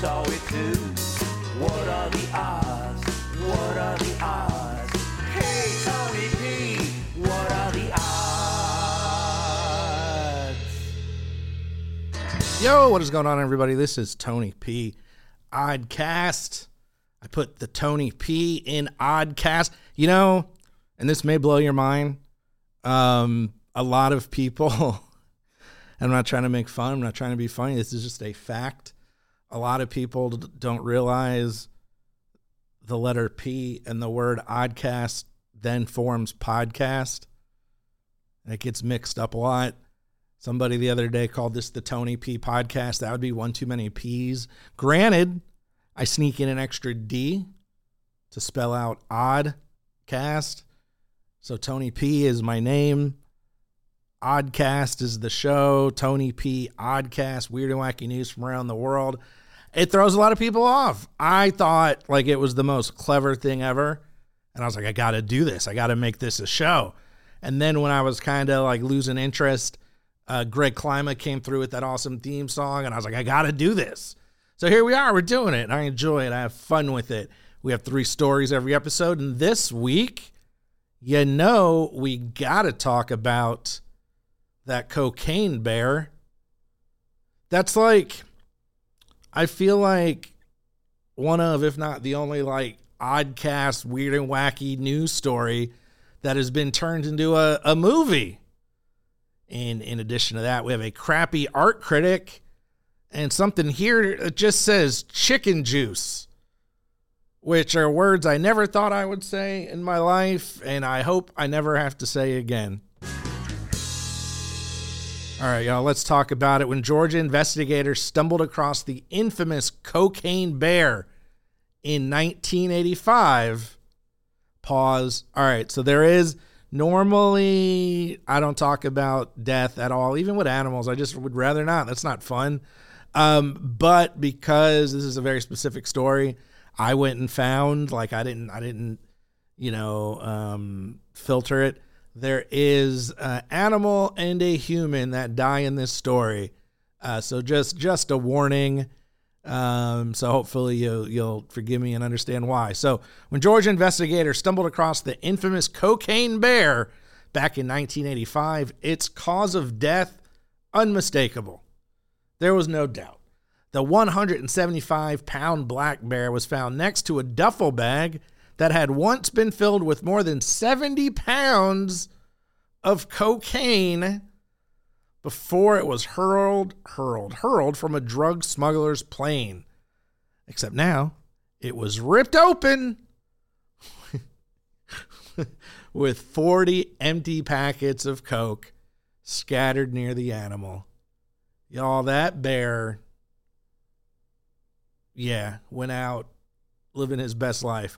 saw it too. What are the odds? What are the odds? Hey, Tony P, what are the odds? Yo, what is going on, everybody? This is Tony P. Oddcast. I put the Tony P in Oddcast. You know, and this may blow your mind. Um, a lot of people, I'm not trying to make fun, I'm not trying to be funny. This is just a fact. A lot of people don't realize the letter P and the word Oddcast then forms podcast. And it gets mixed up a lot. Somebody the other day called this the Tony P podcast. That would be one too many P's. Granted, I sneak in an extra D to spell out odd cast. So Tony P is my name. Oddcast is the show. Tony P Oddcast, weird and wacky news from around the world. It throws a lot of people off. I thought like it was the most clever thing ever. And I was like, I got to do this. I got to make this a show. And then when I was kind of like losing interest, uh, Greg Klima came through with that awesome theme song. And I was like, I got to do this. So here we are. We're doing it. I enjoy it. I have fun with it. We have three stories every episode. And this week, you know, we got to talk about that cocaine bear. That's like, I feel like one of, if not the only, like oddcast, weird and wacky news story that has been turned into a, a movie. And in addition to that, we have a crappy art critic and something here that just says chicken juice, which are words I never thought I would say in my life, and I hope I never have to say again. All right, y'all, let's talk about it. When Georgia investigators stumbled across the infamous cocaine bear in 1985, pause. All right, so there is normally, I don't talk about death at all, even with animals. I just would rather not. That's not fun. Um, but because this is a very specific story, I went and found, like, I didn't, I didn't, you know, um, filter it there is an animal and a human that die in this story. Uh, so just just a warning. Um, so hopefully you'll you'll forgive me and understand why. So when Georgia investigators stumbled across the infamous cocaine bear back in 1985, its cause of death unmistakable. There was no doubt. The 175 pound black bear was found next to a duffel bag that had once been filled with more than 70 pounds of cocaine before it was hurled, hurled, hurled from a drug smuggler's plane. Except now it was ripped open with 40 empty packets of coke scattered near the animal. Y'all, that bear, yeah, went out living his best life.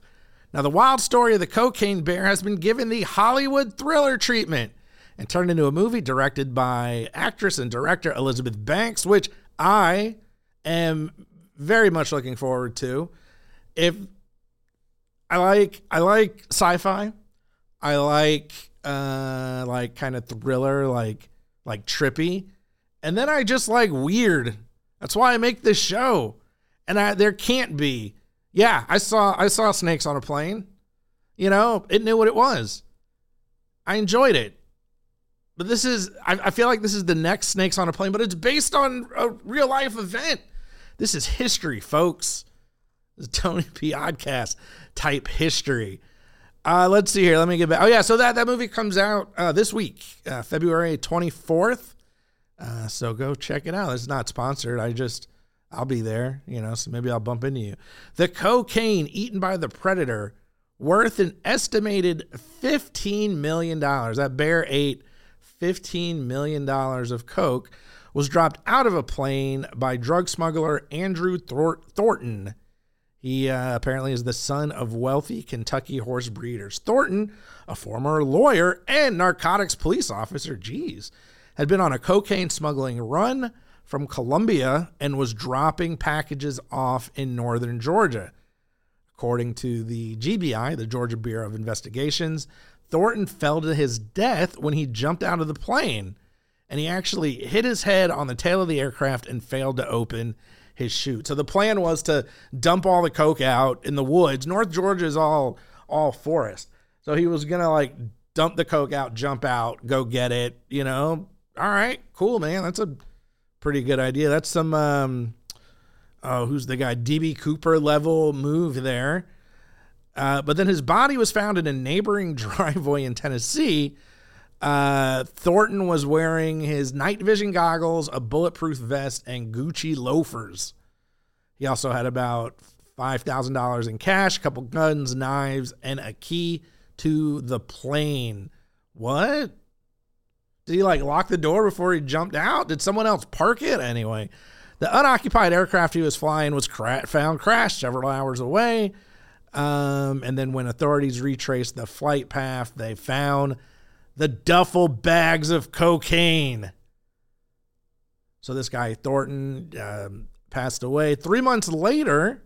Now, the wild story of the cocaine bear has been given the Hollywood thriller treatment and turned into a movie directed by actress and director Elizabeth Banks, which I am very much looking forward to. If I like, I like sci-fi, I like uh, like kind of thriller, like like trippy, and then I just like weird. That's why I make this show, and I there can't be yeah, I saw I saw snakes on a plane. You know, it knew what it was. I enjoyed it. But this is I, I feel like this is the next snakes on a plane, but it's based on a real life event. This is history, folks. This is Tony P. Oddcast type history. Uh, let's see here. Let me get back. Oh yeah, so that that movie comes out uh, this week, uh, February twenty fourth. Uh, so go check it out. It's not sponsored. I just I'll be there, you know, so maybe I'll bump into you. The cocaine eaten by the predator, worth an estimated $15 million. That bear ate $15 million of coke, was dropped out of a plane by drug smuggler Andrew Thor- Thornton. He uh, apparently is the son of wealthy Kentucky horse breeders. Thornton, a former lawyer and narcotics police officer, geez, had been on a cocaine smuggling run from Colombia and was dropping packages off in northern Georgia. According to the GBI, the Georgia Bureau of Investigations, Thornton fell to his death when he jumped out of the plane, and he actually hit his head on the tail of the aircraft and failed to open his chute. So the plan was to dump all the coke out in the woods. North Georgia is all all forest. So he was gonna like dump the coke out, jump out, go get it. You know, all right, cool, man. That's a pretty good idea. That's some um, oh, who's the guy? DB Cooper level move there. Uh, but then his body was found in a neighboring driveway in Tennessee. Uh, Thornton was wearing his night vision goggles, a bulletproof vest, and Gucci loafers. He also had about $5,000 in cash, a couple guns, knives, and a key to the plane. What? Did he like lock the door before he jumped out? Did someone else park it? Anyway, the unoccupied aircraft he was flying was cra- found crashed several hours away. Um, and then when authorities retraced the flight path, they found the duffel bags of cocaine. So this guy Thornton um, passed away three months later.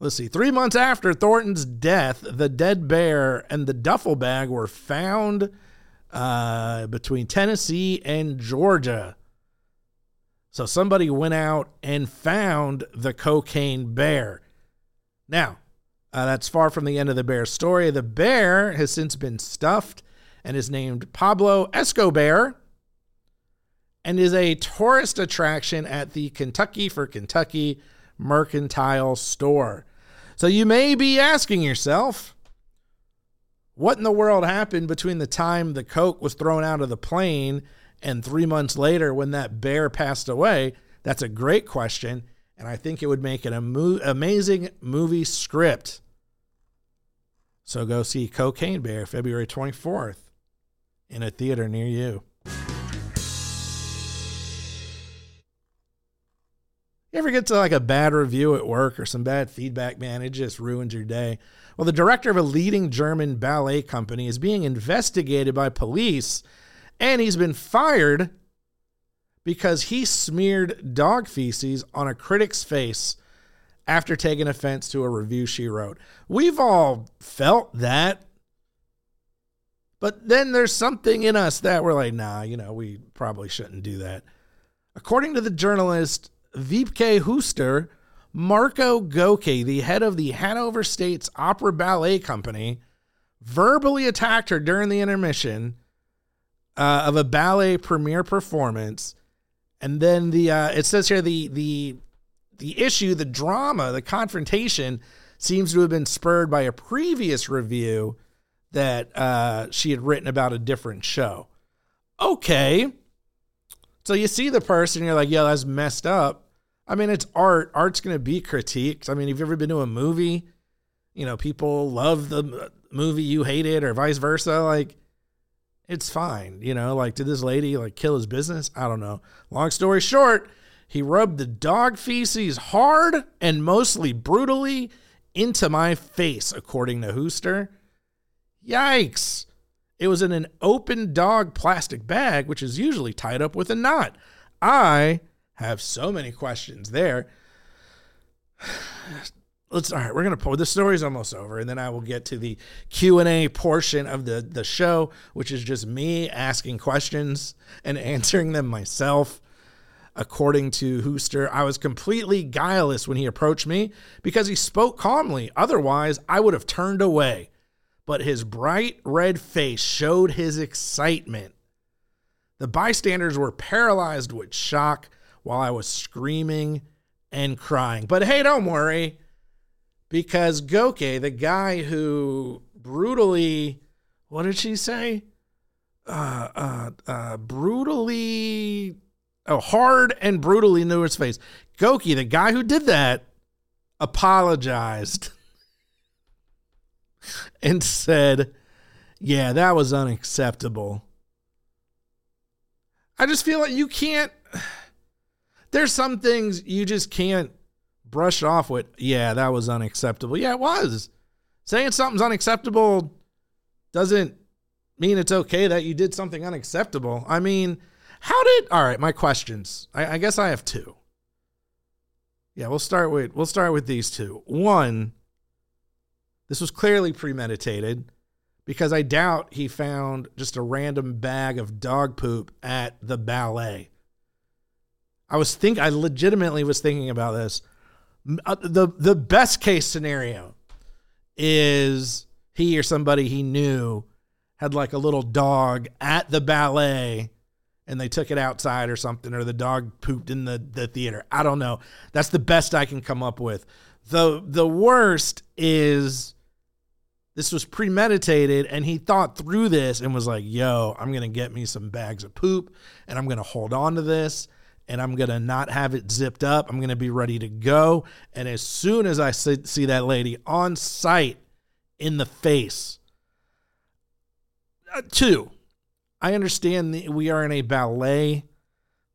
Let's see, three months after Thornton's death, the dead bear and the duffel bag were found uh, between Tennessee and Georgia. So somebody went out and found the cocaine bear. Now, uh, that's far from the end of the bear story. The bear has since been stuffed and is named Pablo Escobar and is a tourist attraction at the Kentucky for Kentucky Mercantile Store. So you may be asking yourself, what in the world happened between the time the Coke was thrown out of the plane and three months later when that bear passed away? That's a great question. And I think it would make an amazing movie script. So go see Cocaine Bear February 24th in a theater near you. You ever get to like a bad review at work or some bad feedback, man? It just ruins your day. Well, the director of a leading German ballet company is being investigated by police, and he's been fired because he smeared dog feces on a critic's face after taking offense to a review she wrote. We've all felt that. But then there's something in us that we're like, nah, you know, we probably shouldn't do that. According to the journalist Wiebke Huster, Marco Goecke, the head of the Hanover State's Opera Ballet Company, verbally attacked her during the intermission uh, of a ballet premiere performance. And then the uh, it says here the the the issue, the drama, the confrontation seems to have been spurred by a previous review that uh, she had written about a different show. Okay. So you see the person, you're like, yeah, that's messed up. I mean, it's art. Art's going to be critiqued. I mean, have you've ever been to a movie? You know, people love the movie you hate it, or vice versa. Like, it's fine. You know, like, did this lady like kill his business? I don't know. Long story short, he rubbed the dog feces hard and mostly brutally into my face, according to Huster. Yikes! It was in an open dog plastic bag, which is usually tied up with a knot. I have so many questions there. Let's all right. We're gonna pull. The story's almost over, and then I will get to the Q and A portion of the the show, which is just me asking questions and answering them myself. According to Huster, I was completely guileless when he approached me because he spoke calmly. Otherwise, I would have turned away. But his bright red face showed his excitement. The bystanders were paralyzed with shock while I was screaming and crying. But hey, don't worry, because Goecke, the guy who brutally, what did she say? Uh, uh, uh, brutally oh, hard and brutally knew his face. Goecke, the guy who did that, apologized and said, Yeah, that was unacceptable. I just feel like you can't, there's some things you just can't brush off with, Yeah, that was unacceptable. Yeah, it was. Saying something's unacceptable doesn't mean it's okay that you did something unacceptable. I mean, how did all right? My questions. I, I guess I have two. Yeah, we'll start with we'll start with these two. One, this was clearly premeditated because I doubt he found just a random bag of dog poop at the ballet. I was think I legitimately was thinking about this. Uh, the the best case scenario is he or somebody he knew had like a little dog at the ballet and they took it outside or something or the dog pooped in the, the theater. I don't know. That's the best I can come up with. The the worst is this was premeditated and he thought through this and was like, "Yo, I'm to get me some bags of poop and I'm to hold on to this and I'm to not have it zipped up. I'm to be ready to go. And as soon as I see, that lady on sight in the face, uh, two, I understand the, we are in a ballet.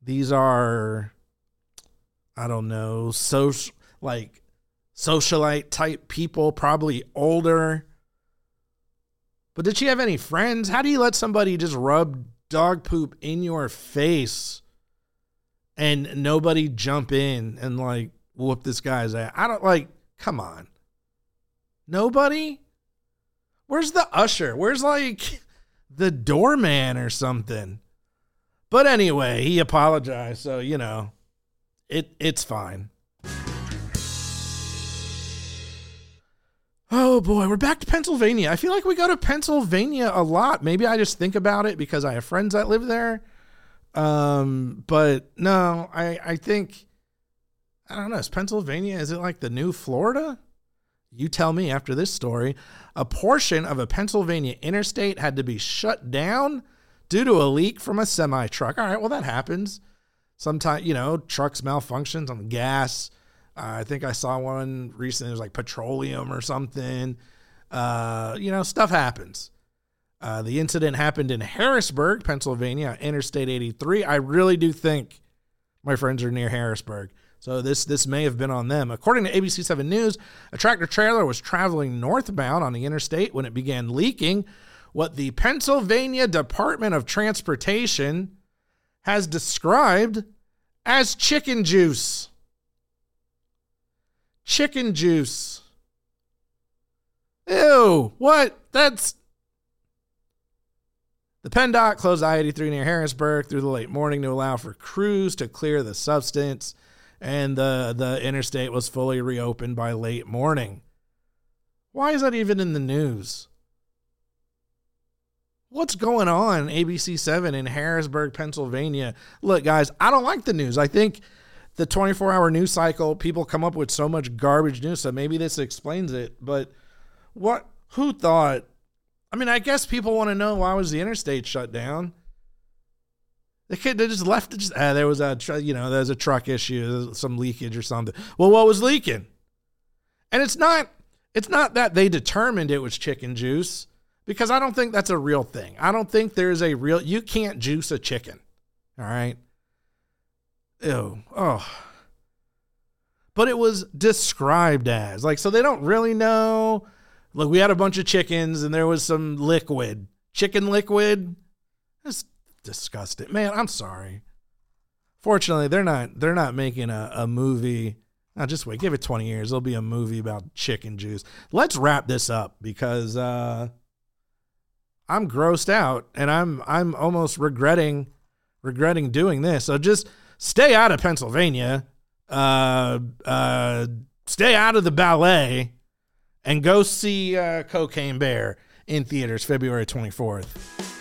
These are, I don't know, social, like socialite type people, probably older. But did she have any friends? How do you let somebody just rub dog poop in your face and nobody jump in and like whoop this guy's ass? I don't like, come on. Nobody? Where's the usher? Where's like the doorman or something? But anyway, he apologized, so you know, it it's fine. Oh boy, we're back to Pennsylvania. I feel like we go to Pennsylvania a lot. Maybe I just think about it because I have friends that live there. Um, but no, I I think I don't know. Is Pennsylvania is it like the new Florida? You tell me after this story. A portion of a Pennsylvania interstate had to be shut down due to a leak from a semi truck. All right, well that happens. Sometimes, you know, trucks malfunctions on gas. Uh, I think I saw one recently. It was like petroleum or something. Uh, you know, stuff happens. Uh, the incident happened in Harrisburg, Pennsylvania, Interstate 83. I really do think my friends are near Harrisburg. So this this may have been on them. According to ABC 7 News, a tractor trailer was traveling northbound on the interstate when it began leaking what the Pennsylvania Department of Transportation has described as chicken juice. Chicken juice. Ew, what? That's the PennDOT closed I 83 near Harrisburg through the late morning to allow for crews to clear the substance, and the, the interstate was fully reopened by late morning. Why is that even in the news? What's going on, ABC 7 in Harrisburg, Pennsylvania? Look, guys, I don't like the news. I think the 24 hour news cycle, people come up with so much garbage news, so maybe this explains it. But what, who thought I mean, I guess people want to know why was the interstate shut down. The kid they just left it. Just ah, there was a you know there's a truck issue, some leakage or something. Well, what was leaking? And it's not it's not that they determined it was chicken juice because I don't think that's a real thing. I don't think there's a real you can't juice a chicken. All right. Ew. Oh. But it was described as like so they don't really know Look, we had a bunch of chickens and there was some liquid. Chicken liquid. That's disgusting. Man, I'm sorry. Fortunately, they're not they're not making a, a movie. Now just wait, give it 20 years. There'll be a movie about chicken juice. Let's wrap this up because uh I'm grossed out and I'm I'm almost regretting regretting doing this. So just stay out of Pennsylvania. Uh uh stay out of the ballet and go see uh, Cocaine Bear in theaters February 24th.